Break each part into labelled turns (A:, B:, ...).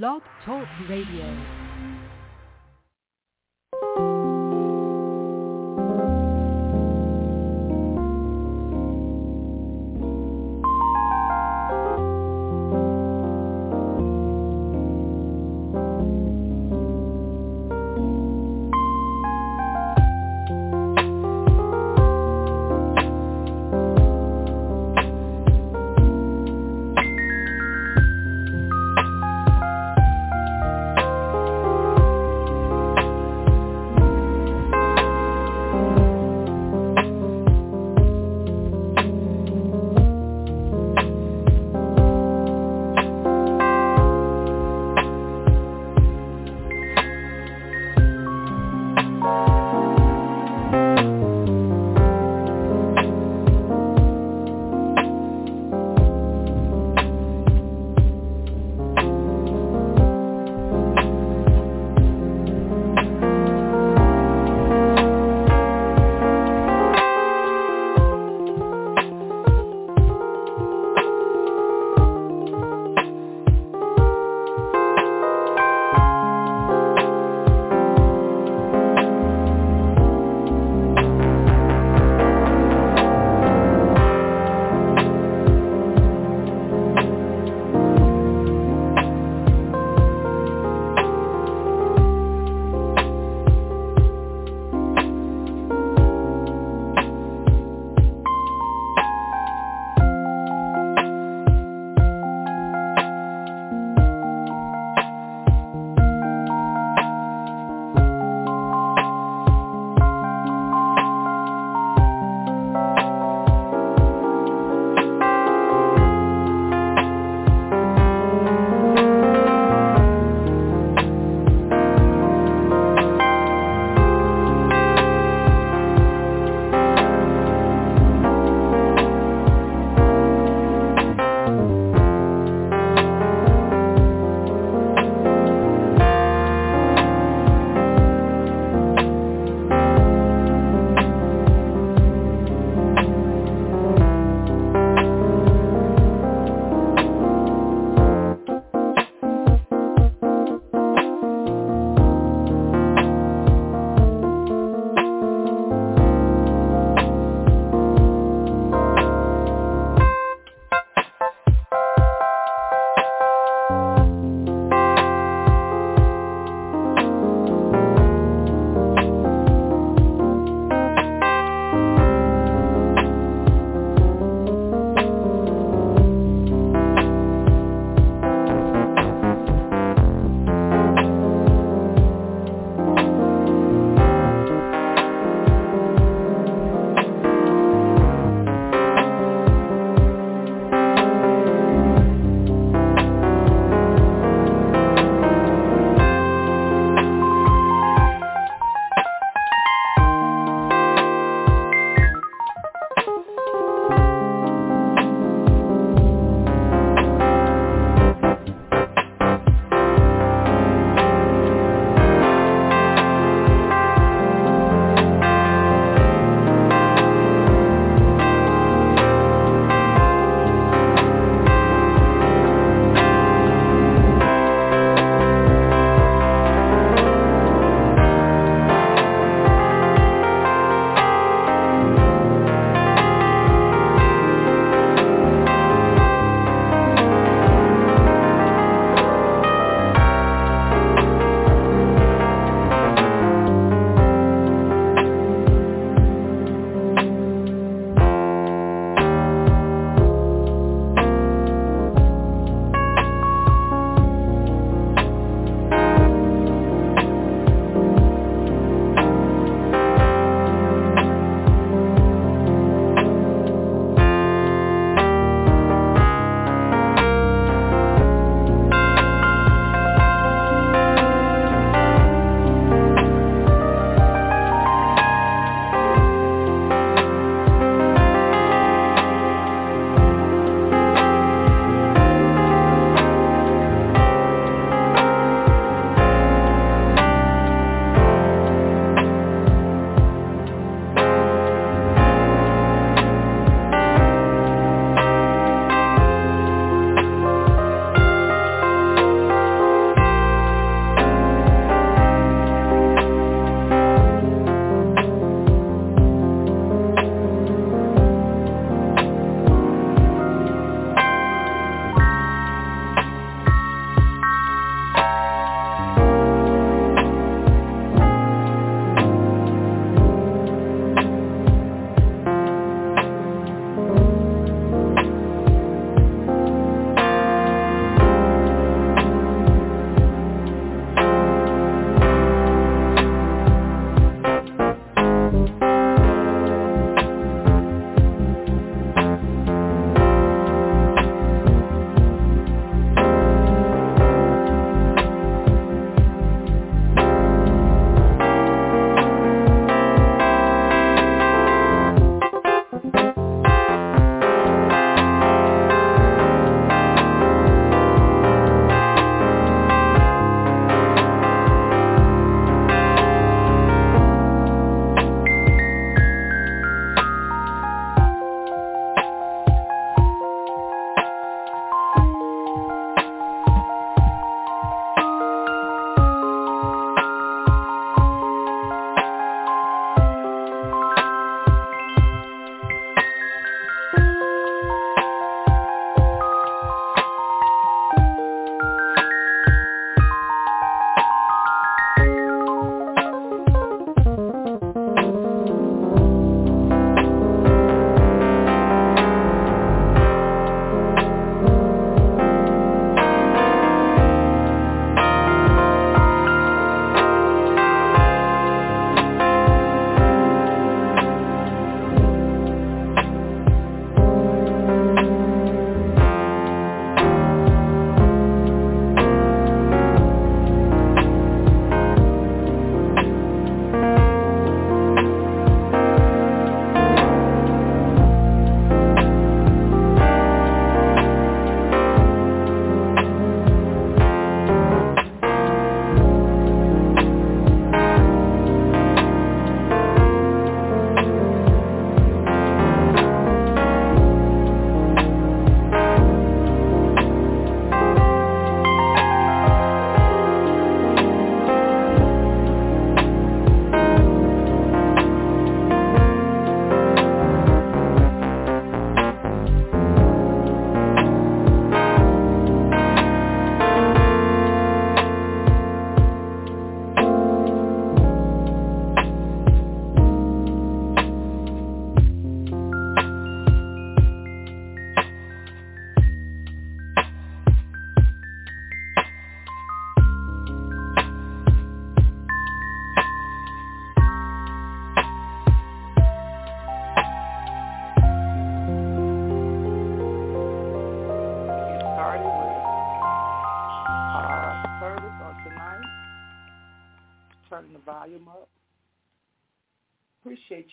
A: Blog Talk Radio.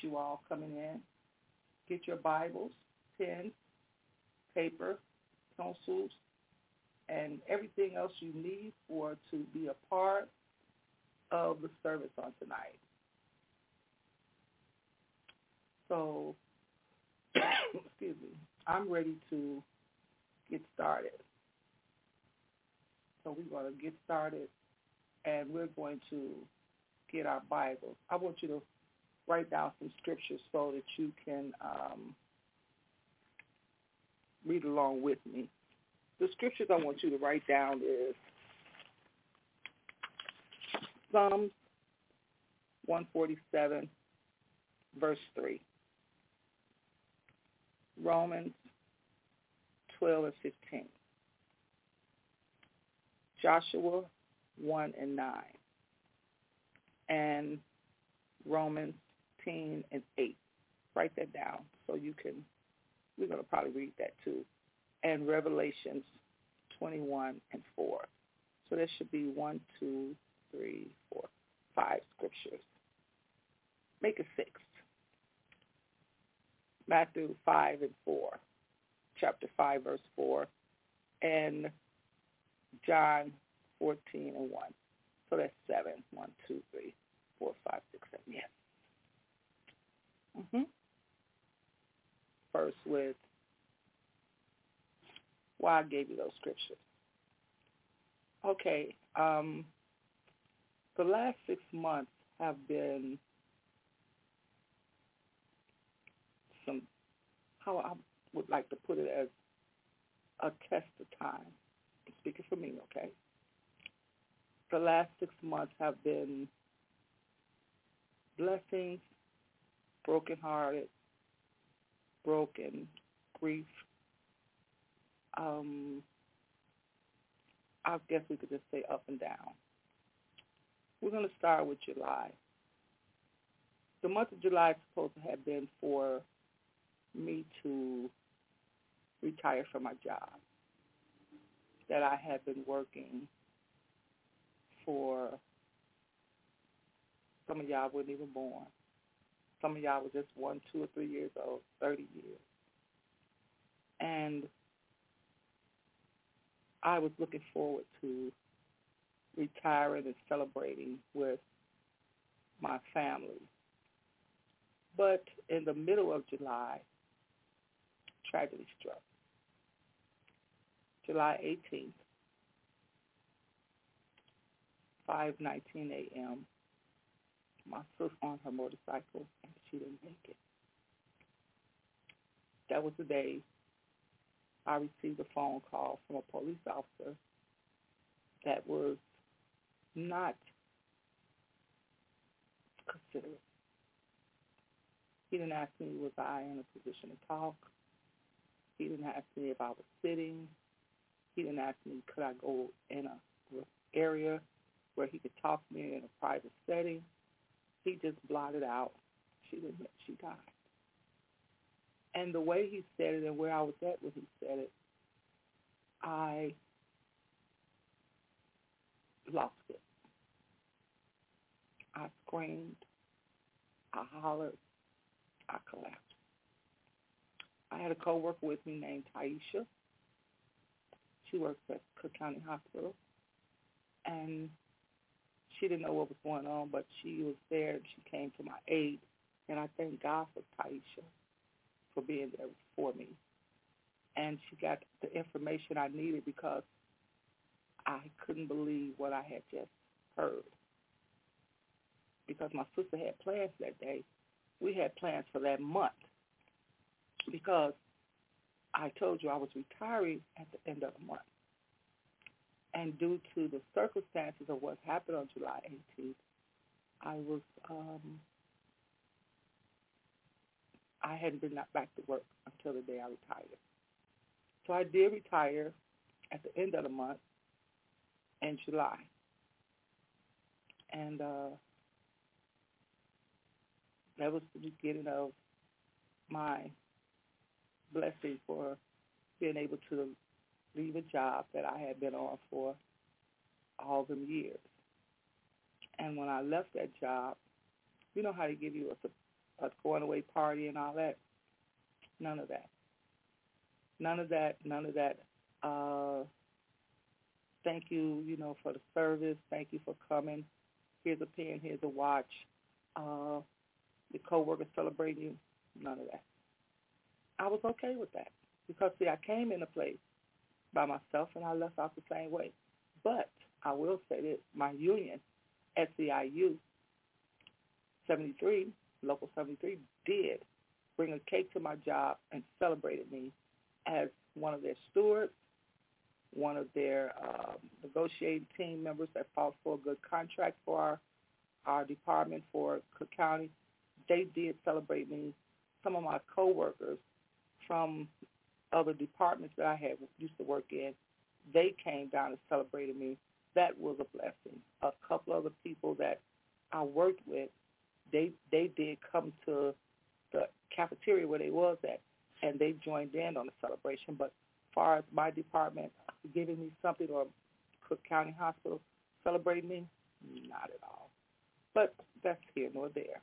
B: You all coming in. Get your Bibles, pens, paper, pencils, and everything else you need for to be a part of the service on tonight. So, excuse me, I'm ready to get started. So we're going to get started and we're going to get our Bibles. I want you to write down some scriptures so that you can um, read along with me. The scriptures I want you to write down is Psalms 147, verse 3. Romans 12 and 15. Joshua 1 and 9. And Romans 10 and 8. Write that down so you can, we're going to probably read that too. And Revelations 21 and 4. So there should be one, two, three, four, five scriptures. Make it six. Matthew 5 and 4, chapter 5, verse 4, and John 14 and 1. So that's seven. One, two, three, four, five, six, seven. Yes. Mm-hmm. First with why I gave you those scriptures. Okay. Um, the last six months have been some, how I would like to put it as a test of time. I'm speaking for me, okay? The last six months have been blessings, brokenhearted, broken, grief. Um, I guess we could just say up and down. We're going to start with July. The month of July is supposed to have been for me to retire from my job that I had been working for some of y'all weren't even born. Some of y'all were just one, two, or three years old, 30 years. And I was looking forward to retiring and celebrating with my family. But in the middle of July, tragedy struck. July 18th, 5:19 a.m. My sister on her motorcycle and she didn't make it. That was the day I received a phone call from a police officer that was not considerate. He didn't ask me was I in a position to talk. He didn't ask me if I was sitting. He didn't ask me could I go in a area where he could talk to me in a private setting. He just blotted out. She didn't. She died. And the way he said it and where I was at when he said it, I lost it. I screamed. I hollered. I collapsed. I had a coworker with me named Taisha. She works at Cook County Hospital. And she didn't know what was going on, but she was there and she came to my aid. And I thank God for Taisha for being there for me. And she got the information I needed because I couldn't believe what I had just heard. Because my sister had plans that day. We had plans for that month because I told you I was retiring at the end of the month. And due to the circumstances of what happened on July 18th, I was um, I hadn't been back to work until the day I retired. So I did retire at the end of the month in July. And uh, that was the beginning of my blessing for being able to leave a job that I had been on for all them years. And when I left that job, you know how they give you a, a going away party and all that? None of that. None of that. None of that. Uh, thank you, you know, for the service. Thank you for coming. Here's a pen. Here's a watch. Uh, the coworkers celebrating you. None of that. I was okay with that because see, I came in a place by myself and I left out the same way. But I will say this: my union, SEIU, 73, local 73, did bring a cake to my job and celebrated me as one of their stewards, one of their um, negotiating team members that fought for a good contract for our, our department for Cook County. They did celebrate me. Some of my coworkers from other departments that I had used to work in, they came down and celebrated me. That was a blessing. A couple other people that I worked with, they they did come to the cafeteria where they was at, and they joined in on the celebration. But far as my department giving me something or Cook County Hospital celebrating me, not at all. But that's here nor there.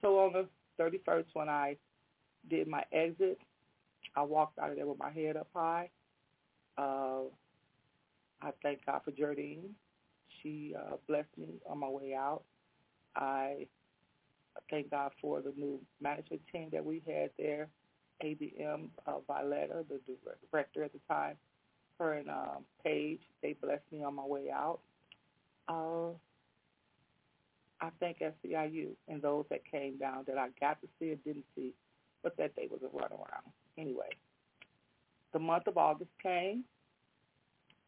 B: So on the 31st, when I did my exit, I walked out of there with my head up high. Uh, I thank God for Jardine. She uh, blessed me on my way out. I thank God for the new management team that we had there. ABM uh, Violetta, the director at the time, her and um, Paige, they blessed me on my way out. Uh, I thank SEIU and those that came down that I got to see and didn't see, but that they was a runaround. Anyway, the month of August came.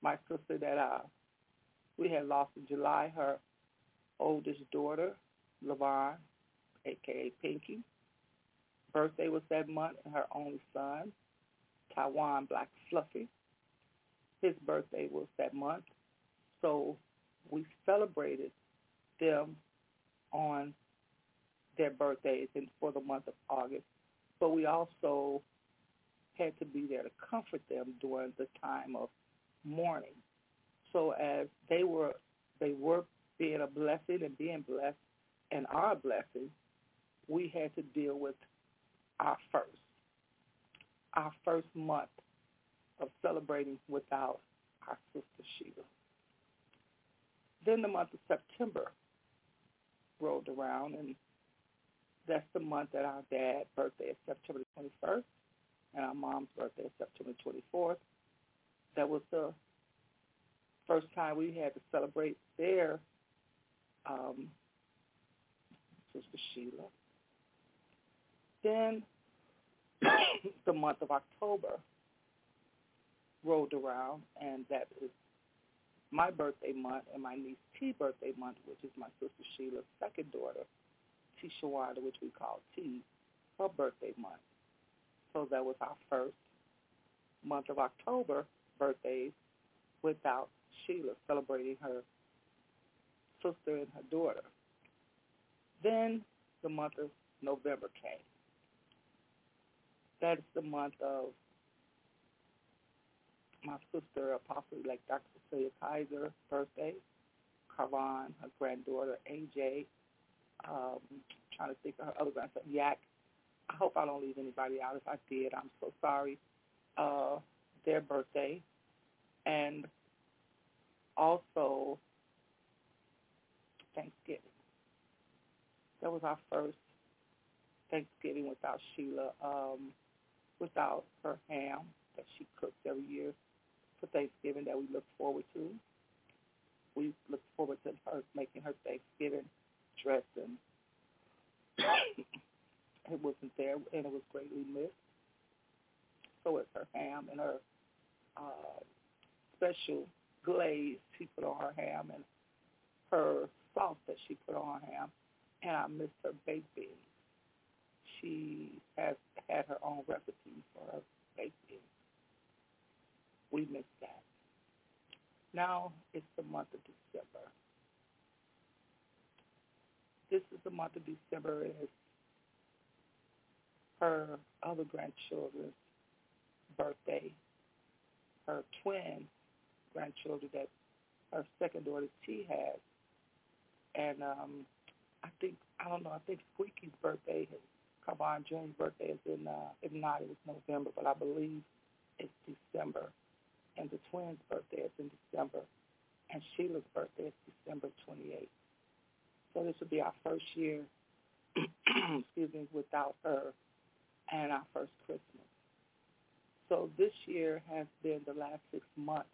B: My sister that uh, we had lost in July, her oldest daughter, Lavon, aka Pinky. Birthday was that month, and her only son, Taiwan Black Fluffy. His birthday was that month. So we celebrated them on their birthdays and for the month of August. But we also had to be there to comfort them during the time of mourning. So as they were they were being a blessing and being blessed and our blessing, we had to deal with our first, our first month of celebrating without our sister Sheila. Then the month of September rolled around, and that's the month that our dad's birthday is September the 21st, and our mom's birthday September 24th. That was the first time we had to celebrate their um, Sister Sheila. Then the month of October rolled around, and that is my birthday month and my niece T birthday month, which is my sister Sheila's second daughter, T Shawanda, which we call T, her birthday month. So that was our first month of October birthdays without Sheila celebrating her sister and her daughter. Then the month of November came. That is the month of my sister, Apostle like Dr. Cecilia Kaiser, birthday. Carvon, her granddaughter, AJ. Um, trying to think of her other grandson, Yak. I hope I don't leave anybody out. If I did, I'm so sorry. Uh, their birthday. And also Thanksgiving. That was our first Thanksgiving without Sheila, um, without her ham that she cooks every year for Thanksgiving that we look forward to. We look forward to her making her Thanksgiving dressing. wasn't there, and it was greatly missed. So is her ham and her uh, special glaze she put on her ham and her sauce that she put on her ham. And I missed her baked beans. She has had her own recipe for her baked beans. We missed that. Now it's the month of December. This is the month of December. and it's her other grandchildren's birthday. Her twin grandchildren that her second daughter T has and um, I think I don't know. I think Squeaky's birthday, his Carbon Jr.'s birthday is in. Uh, if not, it was November, but I believe it's December. And the twins' birthday is in December, and Sheila's birthday is December 28th. So this will be our first year, excuse me, without her, and our first Christmas. So this year has been the last six months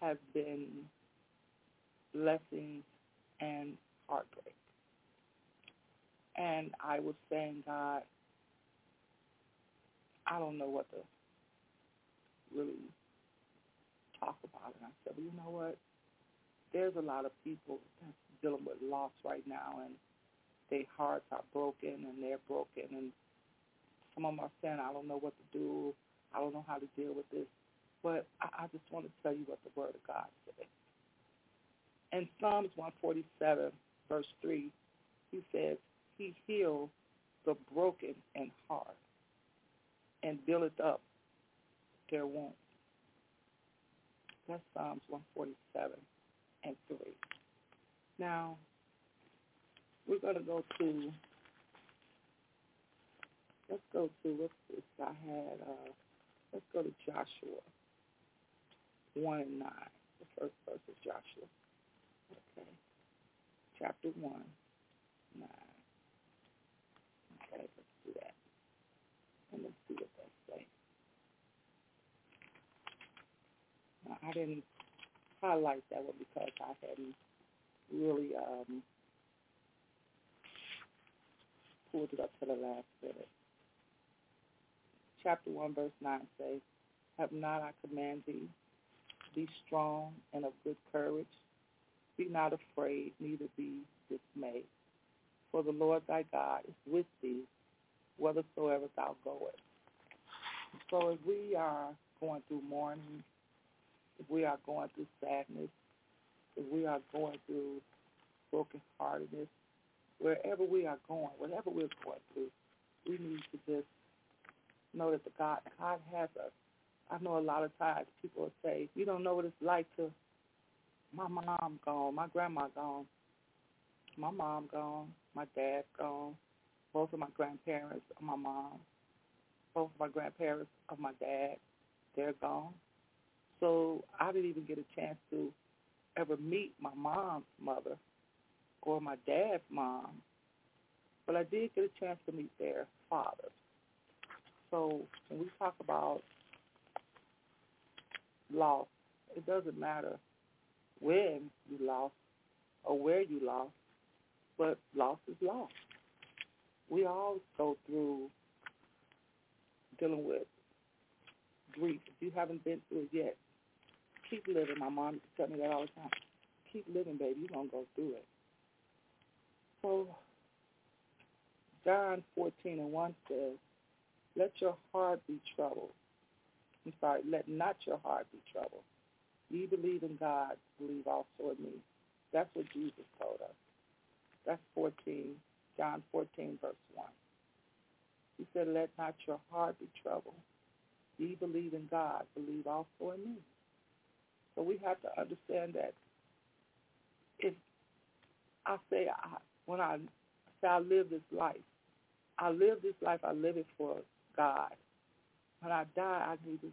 B: have been blessings and heartbreak. And I was saying, God, I don't know what to really talk about. And I said, well, you know what? There's a lot of people that's dealing with loss right now, and their hearts are broken, and they're broken, and of them are saying, I don't know what to do. I don't know how to deal with this. But I, I just want to tell you what the Word of God says. In Psalms 147, verse 3, he says, He heals the broken in heart and buildeth up their wounds. That's Psalms 147 and 3. Now, we're going to go to, let's go to, what's this I had, uh, let's go to Joshua 1 and 9. The first verse of Joshua. Okay. Chapter 1, 9. Okay, let's do that. And let's see what they say. Now, I didn't highlight that one because I hadn't really um, pulled it up to the last minute. Chapter 1, verse 9 says, Have not I commanded thee? Be strong and of good courage. Be not afraid, neither be dismayed. For the Lord thy God is with thee, whithersoever thou goest. So if we are going through mourning, if we are going through sadness, if we are going through brokenheartedness, wherever we are going, whatever we're going through, we need to just know that the God God has us. I know a lot of times people say, "You don't know what it's like to my mom gone, my grandma gone, my mom gone, my dad gone, both of my grandparents of my mom, both of my grandparents of my dad, they're gone. So I didn't even get a chance to ever meet my mom's mother or my dad's mom, but I did get a chance to meet their fathers. So when we talk about loss, it doesn't matter when you lost or where you lost, but loss is loss. We all go through dealing with grief. If you haven't been through it yet, keep living. My mom tell me that all the time. Keep living, baby. You're going to go through it. So John 14 and 1 says, let your heart be troubled. I'm sorry, let not your heart be troubled. Ye believe in God, believe also in me. That's what Jesus told us. That's 14, John 14, verse 1. He said, let not your heart be troubled. Ye believe in God, believe also in me. So we have to understand that if I say, I, when I say I live this life, I live this life, I live it for God. When I die, I need to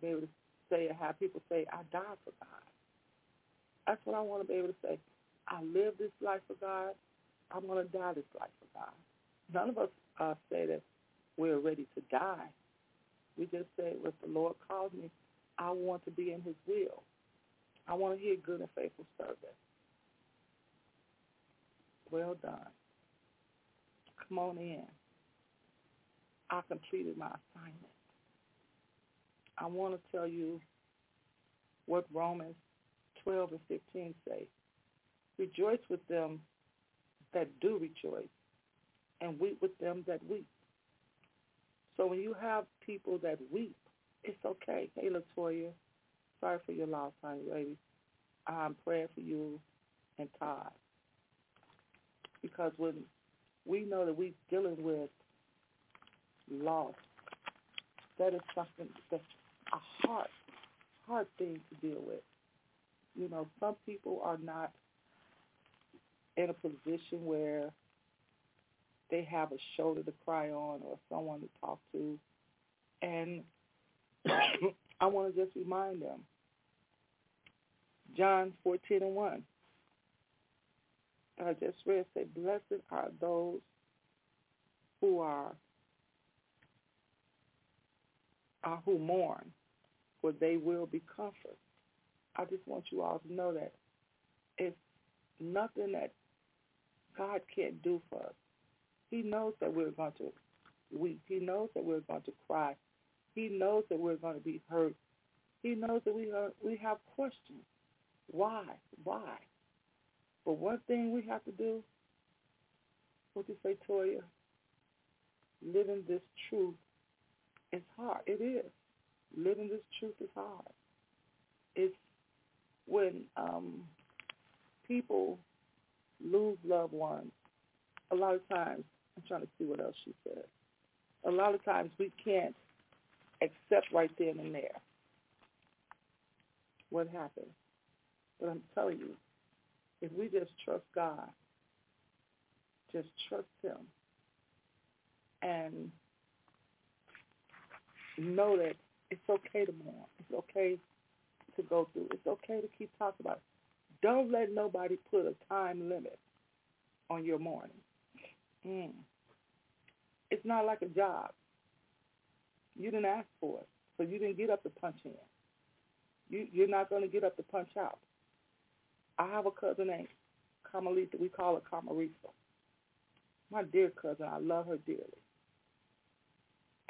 B: be able to say how people say, I died for God. That's what I want to be able to say. I live this life for God. I'm going to die this life for God. None of us uh, say that we're ready to die. We just say, if the Lord calls me, I want to be in his will. I want to hear good and faithful service. Well done. Come on in. I completed my assignment. I want to tell you what Romans 12 and 15 say. Rejoice with them that do rejoice, and weep with them that weep. So when you have people that weep, it's okay. Hey, Latoya, sorry for your loss, honey, baby. I'm praying for you and Todd. Because when we know that we're dealing with loss, that is something that's a hard, hard thing to deal with. You know, some people are not in a position where they have a shoulder to cry on or someone to talk to. And I want to just remind them, John 14 and 1, I just read, say, blessed are those who are, are who mourn, for they will be comforted. I just want you all to know that it's nothing that God can't do for us. He knows that we're going to weep. He knows that we're going to cry. He knows that we're going to be hurt. He knows that we are we have questions. Why? Why? But one thing we have to do, what you say, Toya? Living this truth is hard. It is. Living this truth is hard. It's when um, people lose loved ones, a lot of times, I'm trying to see what else she said. A lot of times we can't accept right then and there what happened. But I'm telling you, if we just trust God, just trust him, and know that it's okay to mourn. It's okay to go through. It's okay to keep talking about it. Don't let nobody put a time limit on your mourning. Mm. It's not like a job. You didn't ask for it, so you didn't get up to punch in. You, you're not going to get up to punch out. I have a cousin named Carmelita. We call her Carmelita. My dear cousin, I love her dearly.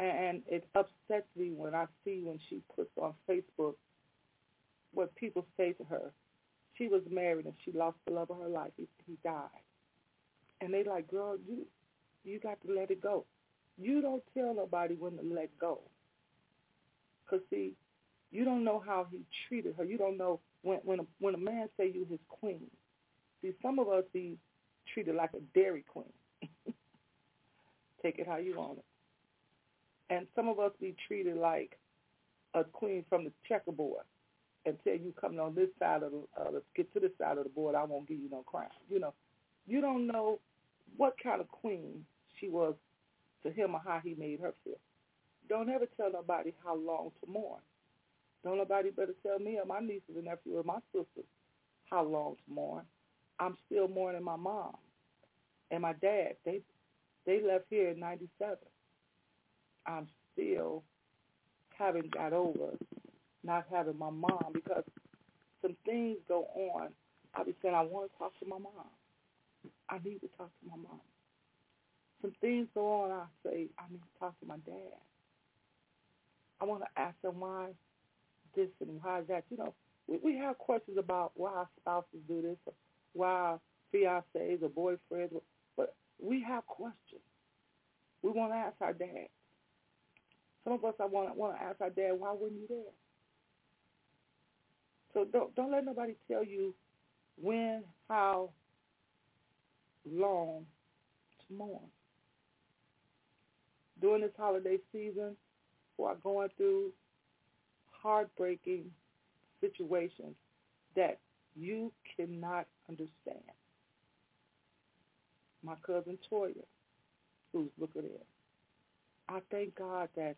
B: And it upsets me when I see when she puts on Facebook what people say to her. She was married and she lost the love of her life. He, he died. And they like, girl, you you got to let it go. You don't tell nobody when to let go. Because, see, you don't know how he treated her. You don't know when when a, when a man say you his queen. See, some of us be treated like a dairy queen. Take it how you want it. And some of us be treated like a queen from the checkerboard until you come on this side of the, uh, let's get to this side of the board, I won't give you no crown. You know, you don't know what kind of queen she was to him or how he made her feel. Don't ever tell nobody how long to mourn. Don't nobody better tell me or my nieces and nephews or my sisters how long to mourn. I'm still mourning my mom and my dad. They they left here in '97. I'm still haven't got over not having my mom because some things go on. I be saying I want to talk to my mom. I need to talk to my mom. Some things go on. I say I need to talk to my dad. I want to ask them why this and why that. You know, we, we have questions about why our spouses do this, or why our fiancés or boyfriends, but we have questions. We want to ask our dad. Some of us I want want to ask our dad, why weren't you there? So don't don't let nobody tell you when, how long to mourn. During this holiday season, we're going through heartbreaking situations that you cannot understand. My cousin Toya, who's looking in, I thank God that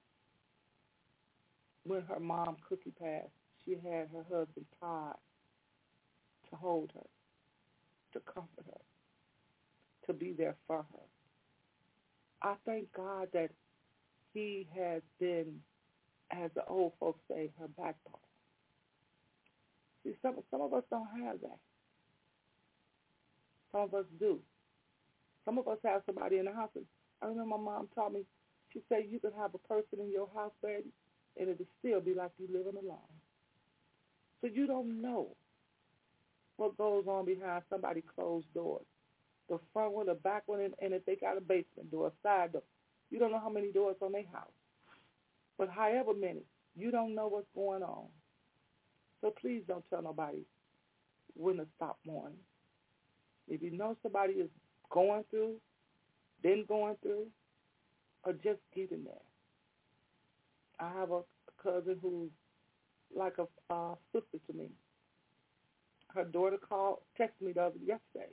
B: when her mom Cookie passed, she had her husband Todd to hold her, to comfort her, to be there for her. I thank God that he has been, as the old folks say, her backbone. See, some some of us don't have that. Some of us do. Some of us have somebody in the house. I remember my mom taught me. She said you can have a person in your house, baby, and it'll still be like you living alone. So you don't know what goes on behind somebody's closed doors. The front one, the back one, and, and if they got a basement door, a side door. You don't know how many doors on their house. But however many, you don't know what's going on. So please don't tell nobody when to stop mourning. If you know somebody is going through, been going through, or just getting there. I have a cousin who's like a uh, sister to me. Her daughter called, texted me the other yesterday,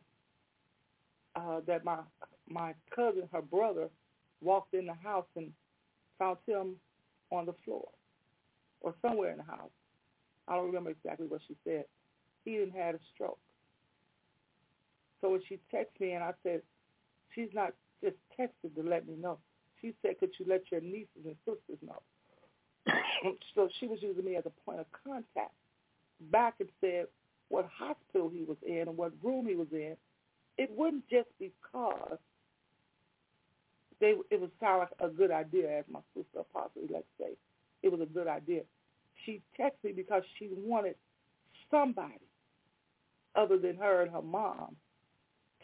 B: uh, that my my cousin, her brother, walked in the house and found him on the floor or somewhere in the house. I don't remember exactly what she said. He didn't had a stroke. So when she texted me and I said, she's not just texted to let me know. She said, could you let your nieces and sisters know? so she was using me as a point of contact back and said what hospital he was in and what room he was in. It wasn't just because they it would sound like a good idea, as my sister possibly let's say. It was a good idea. She texted me because she wanted somebody other than her and her mom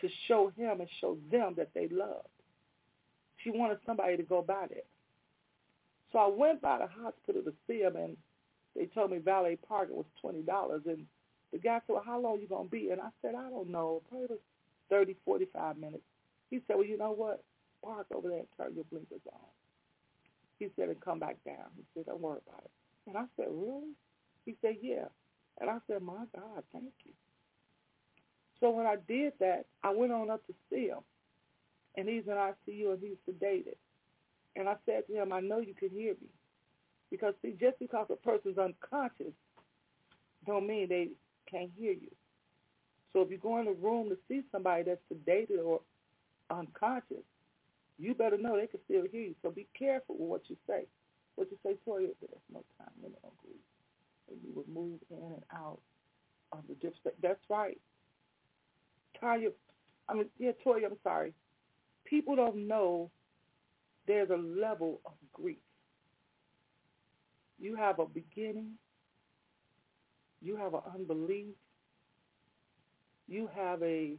B: to show him and show them that they loved. She wanted somebody to go by there. So I went by the hospital to see him, and they told me valet parking was twenty dollars. And the guy said, "Well, how long you gonna be?" And I said, "I don't know, probably thirty, forty-five minutes." He said, "Well, you know what? Park over there and turn your blinkers on." He said, "And come back down." He said, "Don't worry about it." And I said, "Really?" He said, "Yeah." And I said, "My God, thank you." So when I did that, I went on up to see him, and he's in ICU and he's sedated. And I said to him, I know you can hear me. Because, see, just because a person's unconscious don't mean they can't hear you. So if you go in a room to see somebody that's sedated or unconscious, you better know they can still hear you. So be careful with what you say. What you say, Toya, there's no time limit on grief. And you would move in and out of the different. That's right. Tanya, I mean, yeah, Toya, I'm sorry. People don't know there's a level of grief. You have a beginning. You have an unbelief. You have a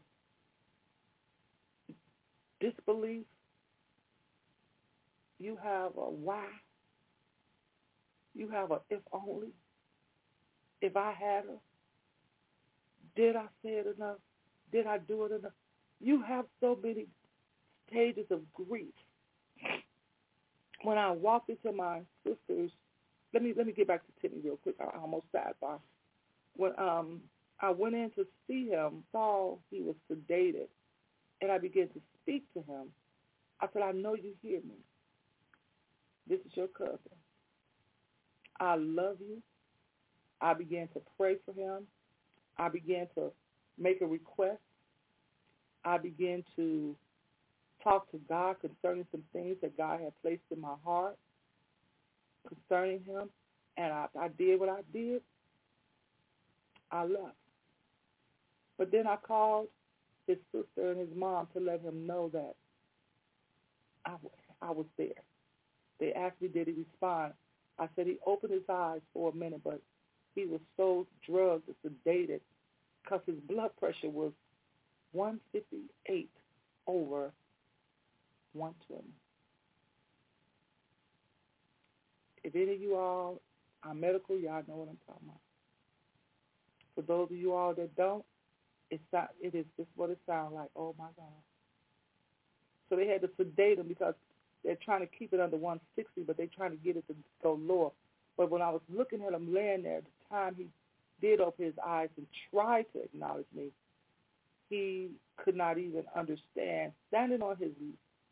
B: disbelief. You have a why. You have a if only. If I had her. Did I say it enough? Did I do it enough? You have so many stages of grief when I walked into my sister's, let me let me get back to Timmy real quick. I almost sidebar. When um I went in to see him, saw he was sedated, and I began to speak to him. I said, I know you hear me. This is your cousin. I love you. I began to pray for him. I began to make a request. I began to talk to God concerning some things that God had placed in my heart concerning him. And I, I did what I did. I left. But then I called his sister and his mom to let him know that I, I was there. They asked me, did he respond? I said he opened his eyes for a minute, but he was so drugged and sedated because his blood pressure was 158 over 120. If any of you all are medical, y'all know what I'm talking about. For those of you all that don't, it's not, it is just what it sounds like. Oh my God. So they had to sedate him because they're trying to keep it under 160, but they're trying to get it to go lower. But when I was looking at him laying there, at the time he did open his eyes and tried to acknowledge me, he could not even understand. Standing on his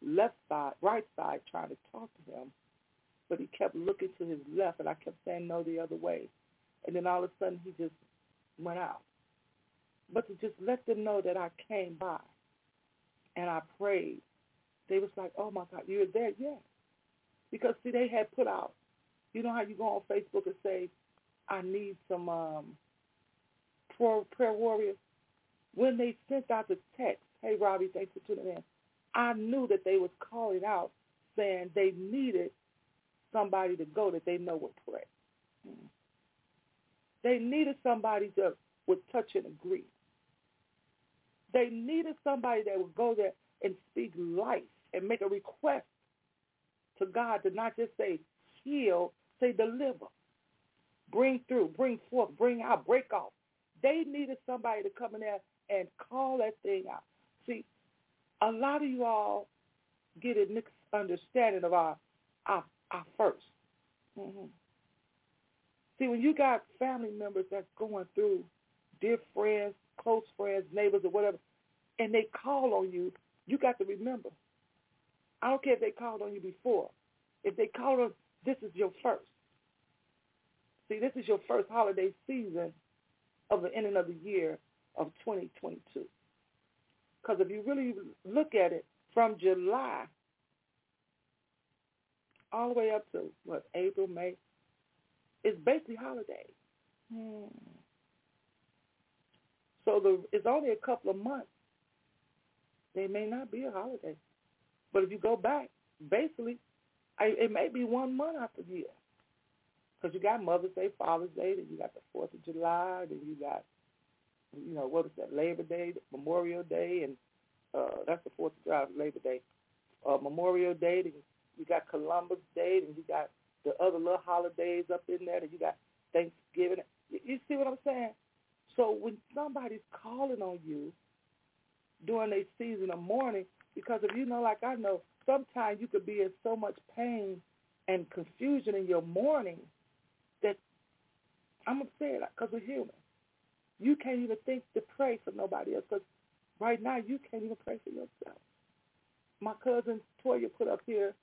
B: left side, right side, trying to talk to him, but he kept looking to his left, and I kept saying no the other way. And then all of a sudden, he just went out. But to just let them know that I came by and I prayed, they was like, oh, my God, you're there? Yeah. Because, see, they had put out, you know how you go on Facebook and say, I need some um, prayer, prayer warriors? When they sent out the text, hey, Robbie, thanks for tuning in. I knew that they was calling out saying they needed somebody to go that they know would pray. They needed somebody that would touch and agree. They needed somebody that would go there and speak life and make a request to God to not just say heal, say deliver, bring through, bring forth, bring out, break off. They needed somebody to come in there and call that thing out. See, a lot of you all get a misunderstanding of our our, our 1st mm-hmm. See, when you got family members that's going through, dear friends, close friends, neighbors, or whatever, and they call on you, you got to remember. I don't care if they called on you before. If they called on, this is your first. See, this is your first holiday season of the ending of the year of 2022. Because if you really look at it from July all the way up to what April, May, it's basically holidays. Hmm. So the it's only a couple of months. They may not be a holiday, but if you go back, basically, I, it may be one month after the year. Because you got Mother's Day, Father's Day, then you got the Fourth of July, then you got, you know, what is that, Labor Day, Memorial Day, and uh, that's the Fourth of July, Labor Day, uh, Memorial Day, then you got Columbus Day, and you got the other little holidays up in there, and you got Thanksgiving. You, you see what I'm saying? So when somebody's calling on you during a season of mourning, because if you know, like I know, sometimes you could be in so much pain and confusion in your mourning that I'm gonna say it because we're human. You can't even think to pray for nobody else because right now you can't even pray for yourself. My cousin Toya put up here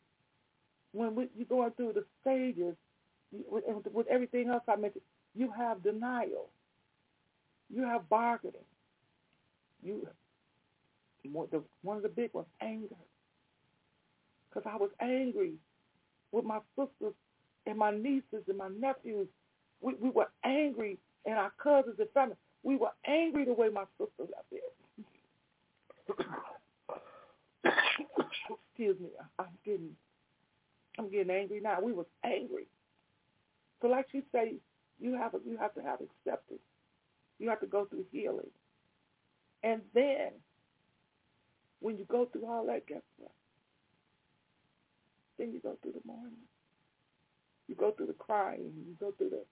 B: when we, you're going through the stages with, with everything else I mentioned, you have denial, you have bargaining, you one of the big ones, anger, because I was angry with my sisters and my nieces and my nephews. We, we were angry, and our cousins and family. We were angry the way my sister left there. Excuse me, I'm getting, I'm getting angry now. We was angry. So, like you say, you have you have to have acceptance. You have to go through healing, and then when you go through all that, guess what? Then you go through the mourning. You go through the crying. You go through the.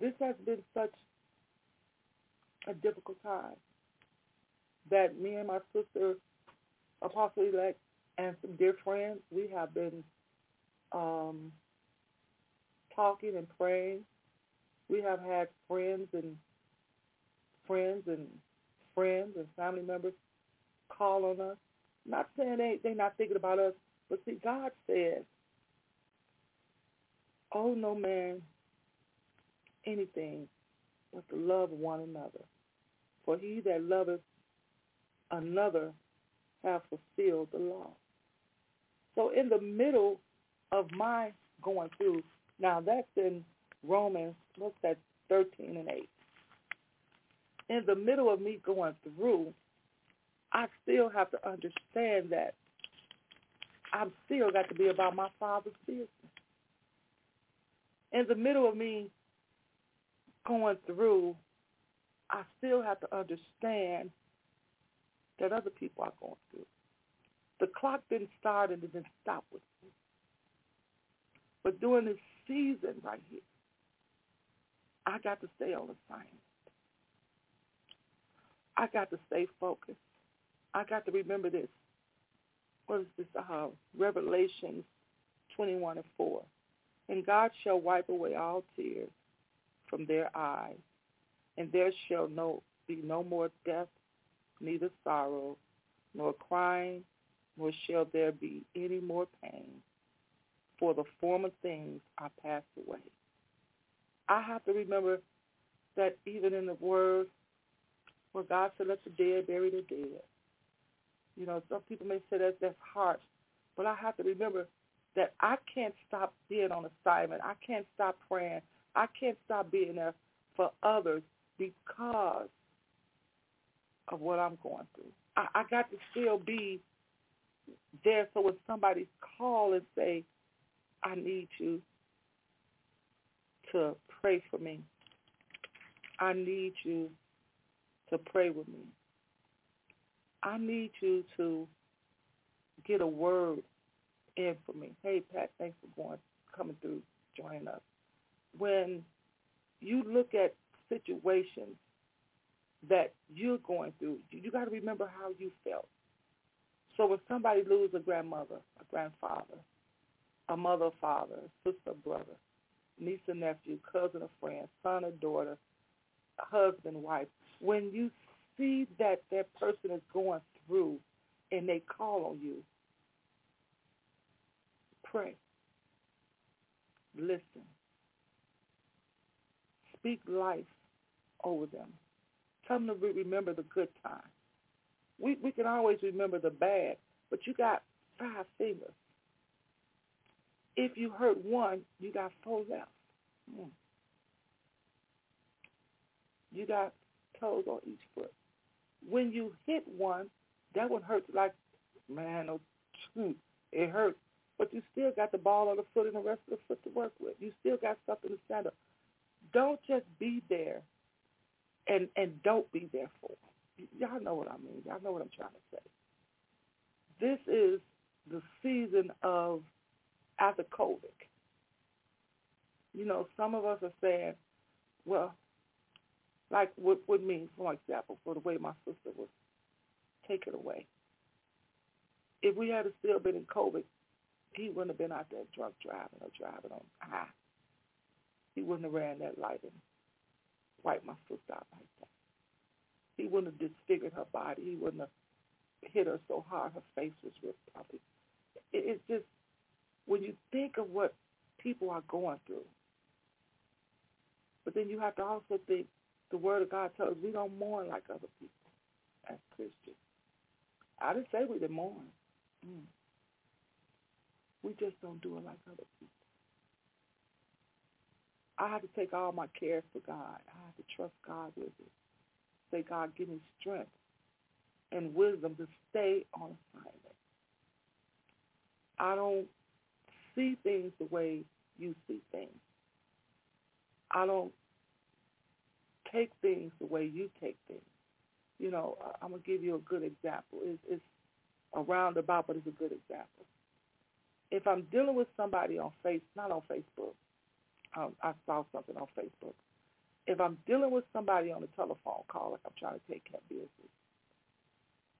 B: This has been such a difficult time that me and my sister, Apostle Elect, and some dear friends, we have been um, talking and praying. We have had friends and friends and friends and family members call on us. Not saying they they're not thinking about us, but see, God says oh, no man anything but to love one another. For he that loveth another hath fulfilled the law. So in the middle of my going through, now that's in Romans, what's that, 13 and 8. In the middle of me going through, I still have to understand that I've still got to be about my father's business in the middle of me going through, I still have to understand that other people are going through. The clock didn't start and it didn't stop with me. But during this season right here, I got to stay on assignment. I got to stay focused. I got to remember this. What is this? Uh, Revelations 21 and 4. And God shall wipe away all tears from their eyes, and there shall no be no more death, neither sorrow, nor crying, nor shall there be any more pain, for the former things are passed away. I have to remember that even in the word where God said, let the dead bury the dead. You know, some people may say that that's harsh, but I have to remember that I can't stop being on assignment. I can't stop praying. I can't stop being there for others because of what I'm going through. I, I got to still be there so when somebody call and say, I need you to pray for me. I need you to pray with me. I need you to get a word in for me. Hey, Pat, thanks for going, coming through, joining us. When you look at situations that you're going through, you got to remember how you felt. So when somebody loses a grandmother, a grandfather, a mother, father, sister, brother, niece or nephew, cousin or friend, son or daughter, husband, wife, when you see that that person is going through and they call on you, pray. Listen. Speak life over them. Tell them to remember the good times. We we can always remember the bad, but you got five fingers. If you hurt one, you got four left. Hmm. You got toes on each foot. When you hit one, that one hurts like, man, oh, it hurts. But you still got the ball on the foot and the rest of the foot to work with. You still got something to stand up. Don't just be there and and don't be there for. Y'all know what I mean. Y'all know what I'm trying to say. This is the season of after COVID. You know, some of us are saying, well, like with, with me, for example, for the way my sister was taken away. If we had still been in COVID, he wouldn't have been out there drunk driving or driving on high. He wouldn't have ran that light and wiped my sister out like that. He wouldn't have disfigured her body. He wouldn't have hit her so hard her face was ripped off. It, it's just when you think of what people are going through, but then you have to also think the Word of God tells us we don't mourn like other people as Christians. I didn't say we didn't mourn. Mm. We just don't do it like other people. I have to take all my cares to God. I have to trust God with it. Say, God, give me strength and wisdom to stay on assignment. I don't see things the way you see things. I don't take things the way you take things. You know, I'm gonna give you a good example. It's, it's a roundabout, but it's a good example. If I'm dealing with somebody on face, not on Facebook, I saw something on Facebook. If I'm dealing with somebody on a telephone call, like I'm trying to take care of business,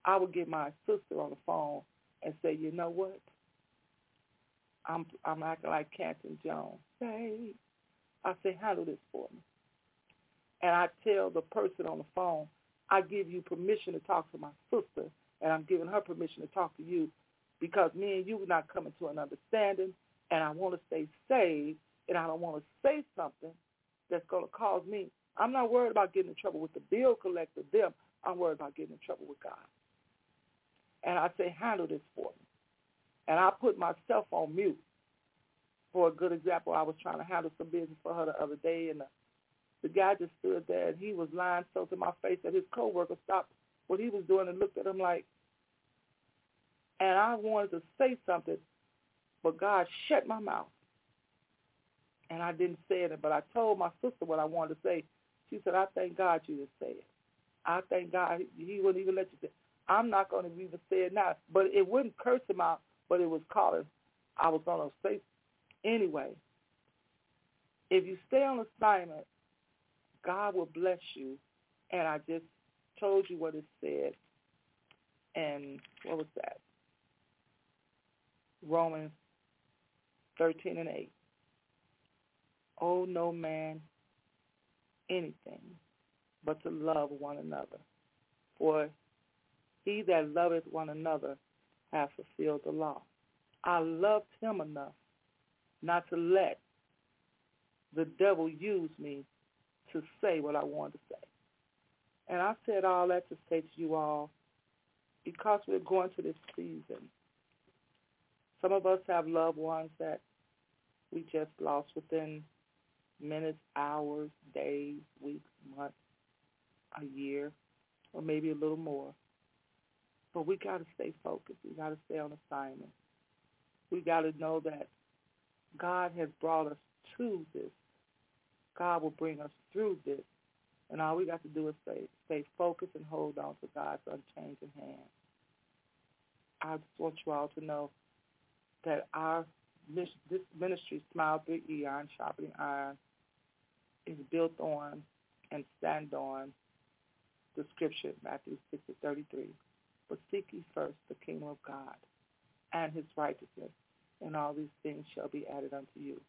B: I would get my sister on the phone and say, you know what? I'm I'm acting like Captain Jones. Say, I say, handle this for me and I tell the person on the phone, I give you permission to talk to my sister, and I'm giving her permission to talk to you because me and you are not coming to an understanding, and I want to stay saved, and I don't want to say something that's going to cause me. I'm not worried about getting in trouble with the bill collector, them. I'm worried about getting in trouble with God. And I say, handle this for me. And I put myself on mute. For a good example, I was trying to handle some business for her the other day, and the the guy just stood there and he was lying so to my face that his coworker stopped what he was doing and looked at him like, and I wanted to say something, but God shut my mouth. And I didn't say it, but I told my sister what I wanted to say. She said, I thank God you didn't say it. I thank God he wouldn't even let you say it. I'm not going to even say it now. But it wouldn't curse him out, but it was calling. I was going to say anyway. If you stay on assignment, God will bless you. And I just told you what it said. And what was that? Romans 13 and 8. Owe no man anything but to love one another. For he that loveth one another hath fulfilled the law. I loved him enough not to let the devil use me to say what I wanted to say. And I said all that to say to you all, because we're going to this season, some of us have loved ones that we just lost within minutes, hours, days, weeks, months, a year, or maybe a little more. But we got to stay focused. We got to stay on assignment. We got to know that God has brought us to this God will bring us through this. And all we got to do is stay, stay focused and hold on to God's unchanging hand. I just want you all to know that our this ministry, Smile 3E, Iron Sharpening Iron, is built on and stand on the scripture, Matthew 6 to 33. But seek ye first the kingdom of God and his righteousness, and all these things shall be added unto you.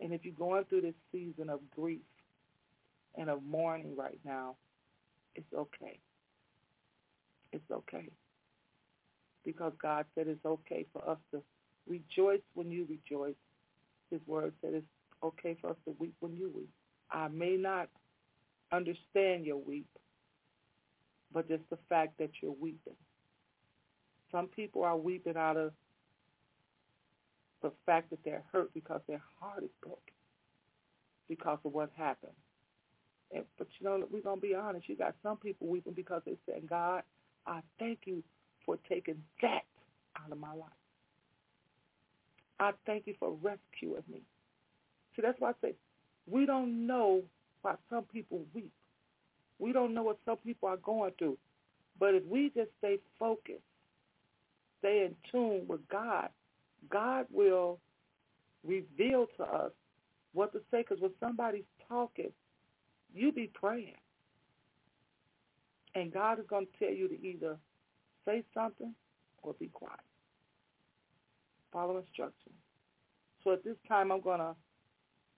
B: And if you're going through this season of grief and of mourning right now, it's okay. It's okay. Because God said it's okay for us to rejoice when you rejoice. His word said it's okay for us to weep when you weep. I may not understand your weep, but just the fact that you're weeping. Some people are weeping out of the fact that they're hurt because their heart is broken because of what happened. And, but you know, we're gonna be honest. You got some people weeping because they said, "God, I thank you for taking that out of my life. I thank you for rescuing me." See, that's why I say we don't know why some people weep. We don't know what some people are going through. But if we just stay focused, stay in tune with God, God will reveal to us what to say. Because when somebody's talking, you be praying. And God is going to tell you to either say something or be quiet. Follow instructions. So at this time, I'm going to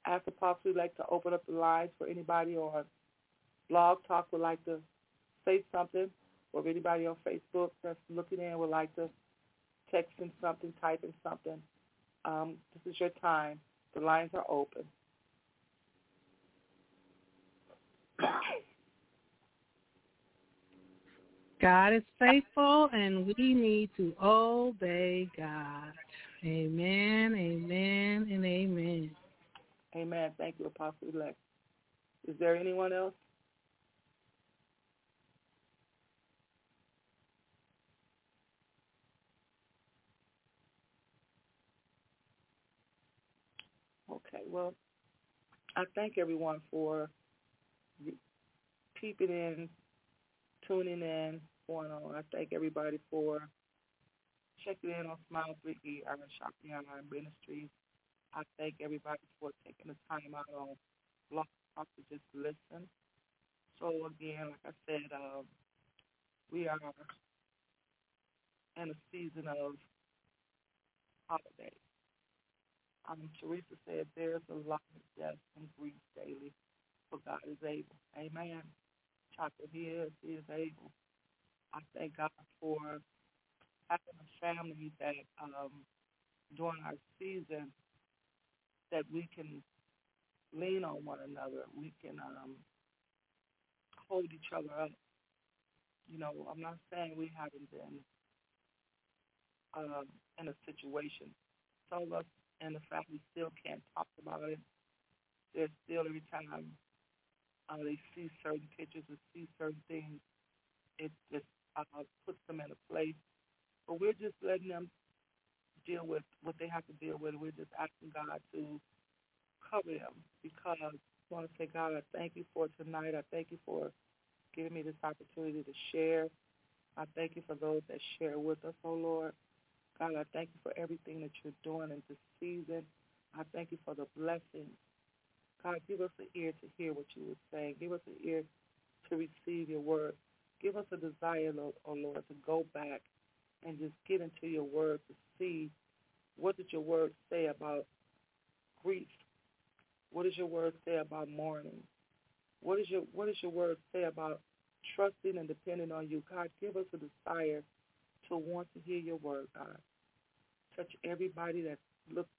B: ask Apostle would like to open up the lines for anybody on Blog Talk would like to say something, or if anybody on Facebook that's looking in would like to text in something, type in something. Um, this is your time. The lines are open.
C: God is faithful, and we need to obey God. Amen, amen, and amen.
B: Amen. Thank you, Apostle Elect. Is there anyone else? Okay, well, I thank everyone for peeping in, tuning in, going on. I thank everybody for checking in on Smile 3E, Iron Sharpening Iron Ministries. I thank everybody for taking the time out on Blog Talk to just listen. So again, like I said, um, we are in a season of holidays. Um, Teresa said there's a lot of death and grief daily, but God is able. Amen. He is, he is able. I thank God for having a family that um, during our season that we can lean on one another. We can um, hold each other up. You know, I'm not saying we haven't been um, in a situation. Some of us and the fact we still can't talk about it. There's still every time uh, they see certain pictures or see certain things, it just uh, puts them in a place. But we're just letting them deal with what they have to deal with. We're just asking God to cover them because I want to say, God, I thank you for tonight. I thank you for giving me this opportunity to share. I thank you for those that share with us, oh Lord. God, I thank you for everything that you're doing in this season. I thank you for the blessings. God, give us an ear to hear what you were saying. Give us an ear to receive your word. Give us a desire, oh Lord, to go back and just get into your word to see what did your word say about grief. What does your word say about mourning? What is your what does your word say about trusting and depending on you? God, give us a desire to want to hear your word, God touch everybody that's looked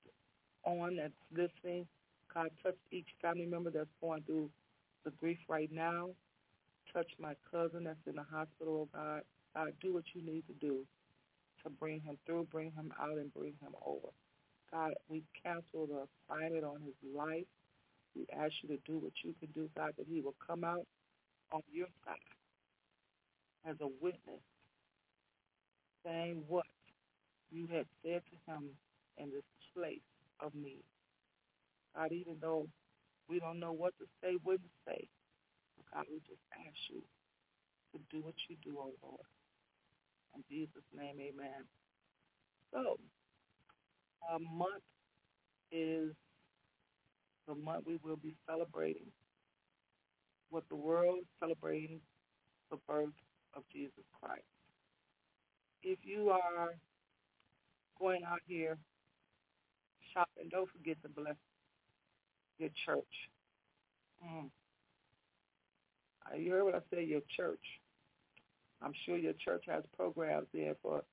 B: on, that's listening. God, touch each family member that's going through the grief right now. Touch my cousin that's in the hospital, oh God. God, do what you need to do to bring him through, bring him out, and bring him over. God, we cancel the assignment on his life. We ask you to do what you can do, God, that he will come out on your side as a witness, saying what you had said to him in this place of need. God, even though we don't know what to say, when to say, God, we just ask you to do what you do, oh Lord. In Jesus' name, amen. So, a month is the month we will be celebrating what the world is celebrating the birth of Jesus Christ. If you are going out here shopping, don't forget to bless your church. Mm. You heard what I said, your church. I'm sure your church has programs there for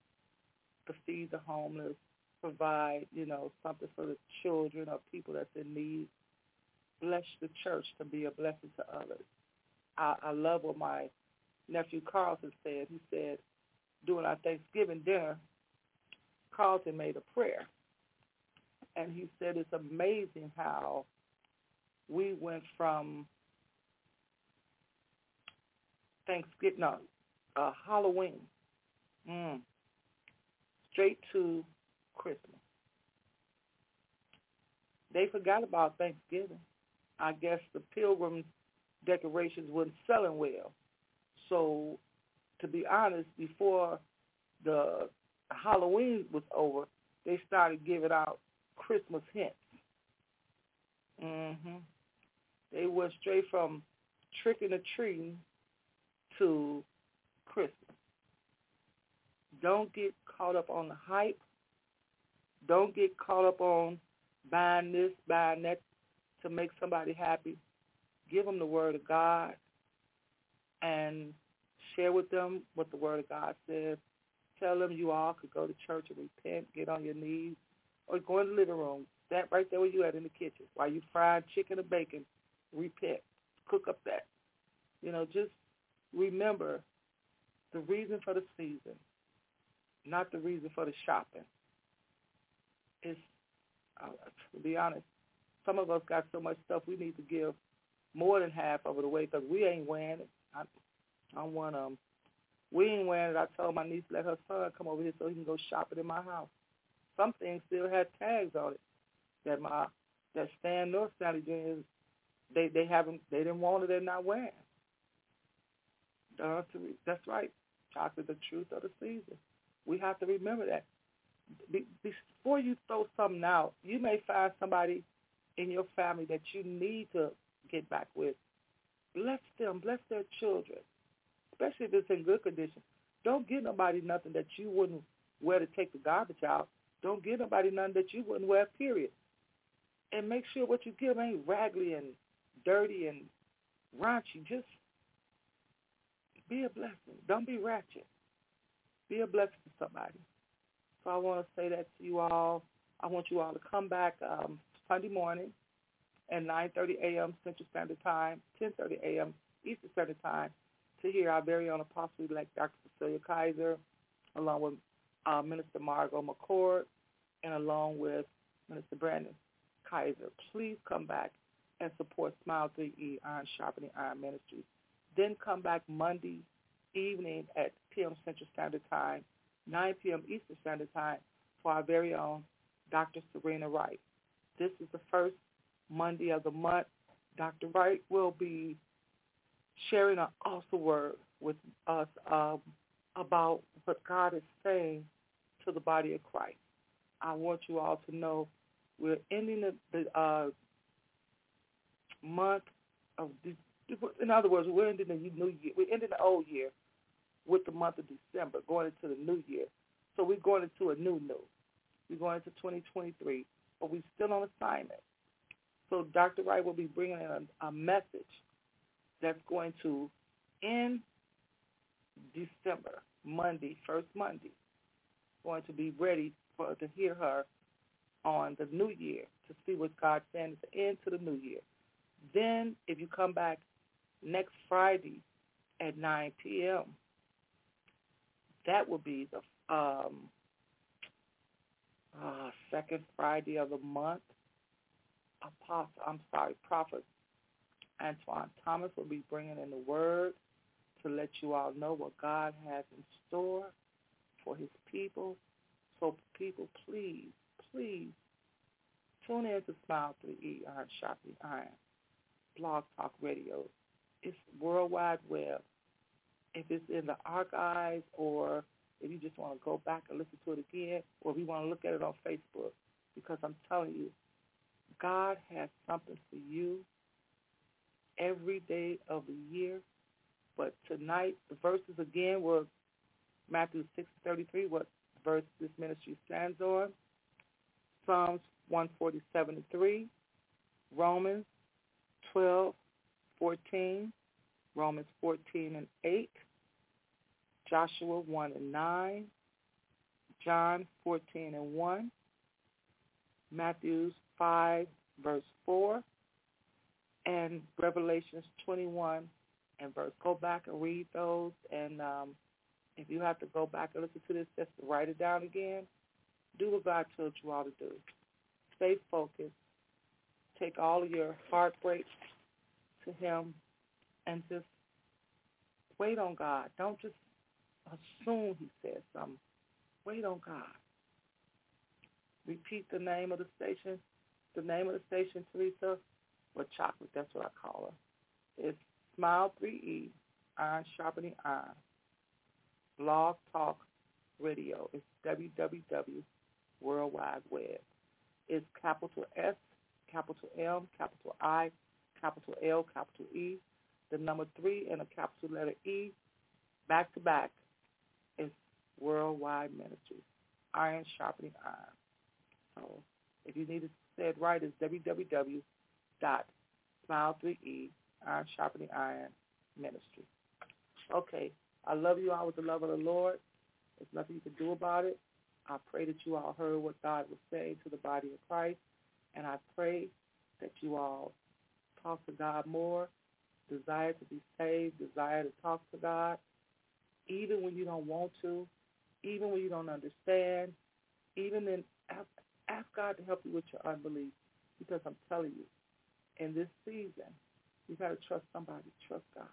B: to feed the homeless, provide, you know, something for the children or people that's in need. Bless the church to be a blessing to others. I, I love what my nephew Carlton said. He said during our Thanksgiving dinner, Carlton made a prayer. And he said it's amazing how we went from Thanksgiving, no, uh, Halloween, mm, straight to Christmas. They forgot about Thanksgiving. I guess the pilgrim decorations weren't selling well. So, to be honest, before the Halloween was over, they started giving out Christmas hints. Mhm. They went straight from tricking or treating to Christmas. Don't get caught up on the hype. Don't get caught up on buying this, buying that to make somebody happy. Give them the word of God and share with them what the word of God says. Tell them you all could go to church and repent, get on your knees, or go in the living room. Stand right there where you at in the kitchen while you frying chicken or bacon. Repent. Cook up that. You know, just remember the reason for the season, not the reason for the shopping. It's, uh, to be honest, some of us got so much stuff we need to give more than half of it away because we ain't wearing it. I, I'm one of them. We ain't wearing it. I told my niece to let her son come over here so he can go shopping in my house. Some things still had tags on it that my that Stan North Sally Juniors they they haven't they didn't want it. They're not wearing. Uh, to, that's right. Talk Chocolate, the truth of the season. We have to remember that. Be, before you throw something out, you may find somebody in your family that you need to get back with. Bless them. Bless their children, especially if it's in good condition. Don't give nobody nothing that you wouldn't wear to take the garbage out. Don't give nobody nothing that you wouldn't wear, period. And make sure what you give ain't raggedy and dirty and raunchy. Just be a blessing. Don't be ratchet. Be a blessing to somebody. So I want to say that to you all. I want you all to come back um, Sunday morning at 9.30 a.m. Central Standard Time, 10.30 a.m. Eastern Standard Time to hear our very own Apostle-elect Dr. Cecilia Kaiser, along with uh, Minister Margot McCord, and along with Minister Brandon Kaiser. Please come back and support Smile 3E Iron Sharpening Iron Ministries. Then come back Monday evening at p.m. Central Standard Time, 9 p.m. Eastern Standard Time for our very own Dr. Serena Wright. This is the first Monday of the month. Dr. Wright will be sharing an awesome word with us um, about what God is saying to the body of Christ. I want you all to know we're ending the, the uh, month of, in other words, we're ending the new year. We're ending the old year with the month of December, going into the new year. So we're going into a new new. We're going into 2023, but we're still on assignment. So Dr. Wright will be bringing in a, a message that's going to end December, Monday, first Monday. Going to be ready for to hear her on the new year to see what God's saying at the end to the new year. Then, if you come back next Friday at 9 p.m., that will be the um, uh, second Friday of the month. Apostle, I'm sorry, Prophet Antoine Thomas will be bringing in the word to let you all know what God has in store for his people. So people, please, please tune in to Smile 3E Iron Sharpening Iron Blog Talk Radio. It's World Wide Web. If it's in the archives or if you just want to go back and listen to it again or if you want to look at it on Facebook, because I'm telling you, God has something for you every day of the year. But tonight, the verses again were Matthew 6.33, what verse this ministry stands on, Psalms 147 and 3, Romans 12, 14, Romans 14 and 8, Joshua 1 and 9, John 14 and 1, Matthews 5 verse 4, and Revelations 21 and verse. Go back and read those, and um, if you have to go back and listen to this, just write it down again. Do what God told you all to do. Stay focused. Take all of your heartbreak to Him, and just wait on God. Don't just assume He said something. Wait on God. Repeat the name of the station. The name of the station, Teresa, with chocolate. That's what I call her. It's Smile 3E, Iron Sharpening Iron. Blog Talk Radio. It's www World Wide Web. It's capital S, capital M, capital I, capital L, capital E, the number three and a capital letter E, back to back. is Worldwide Ministry. Iron Sharpening Iron. So if you need to say it right, it's www dot smile 3E Iron Sharpening Iron Ministry. Okay. I love you all with the love of the Lord. There's nothing you can do about it. I pray that you all heard what God was saying to the body of Christ. And I pray that you all talk to God more, desire to be saved, desire to talk to God, even when you don't want to, even when you don't understand, even then ask, ask God to help you with your unbelief because I'm telling you, in this season, you got to trust somebody. Trust God.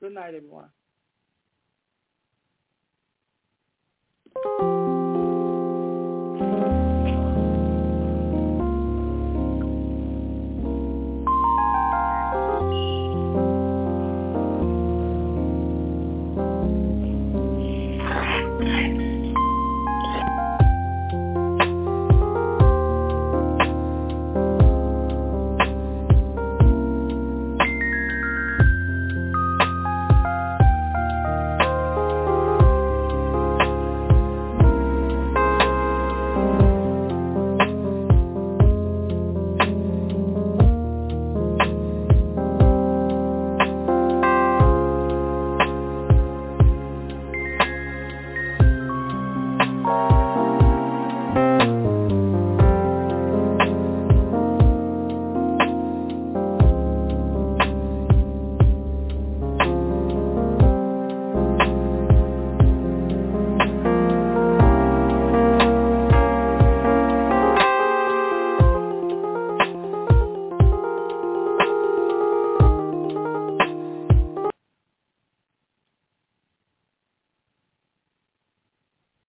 B: Good night, everyone.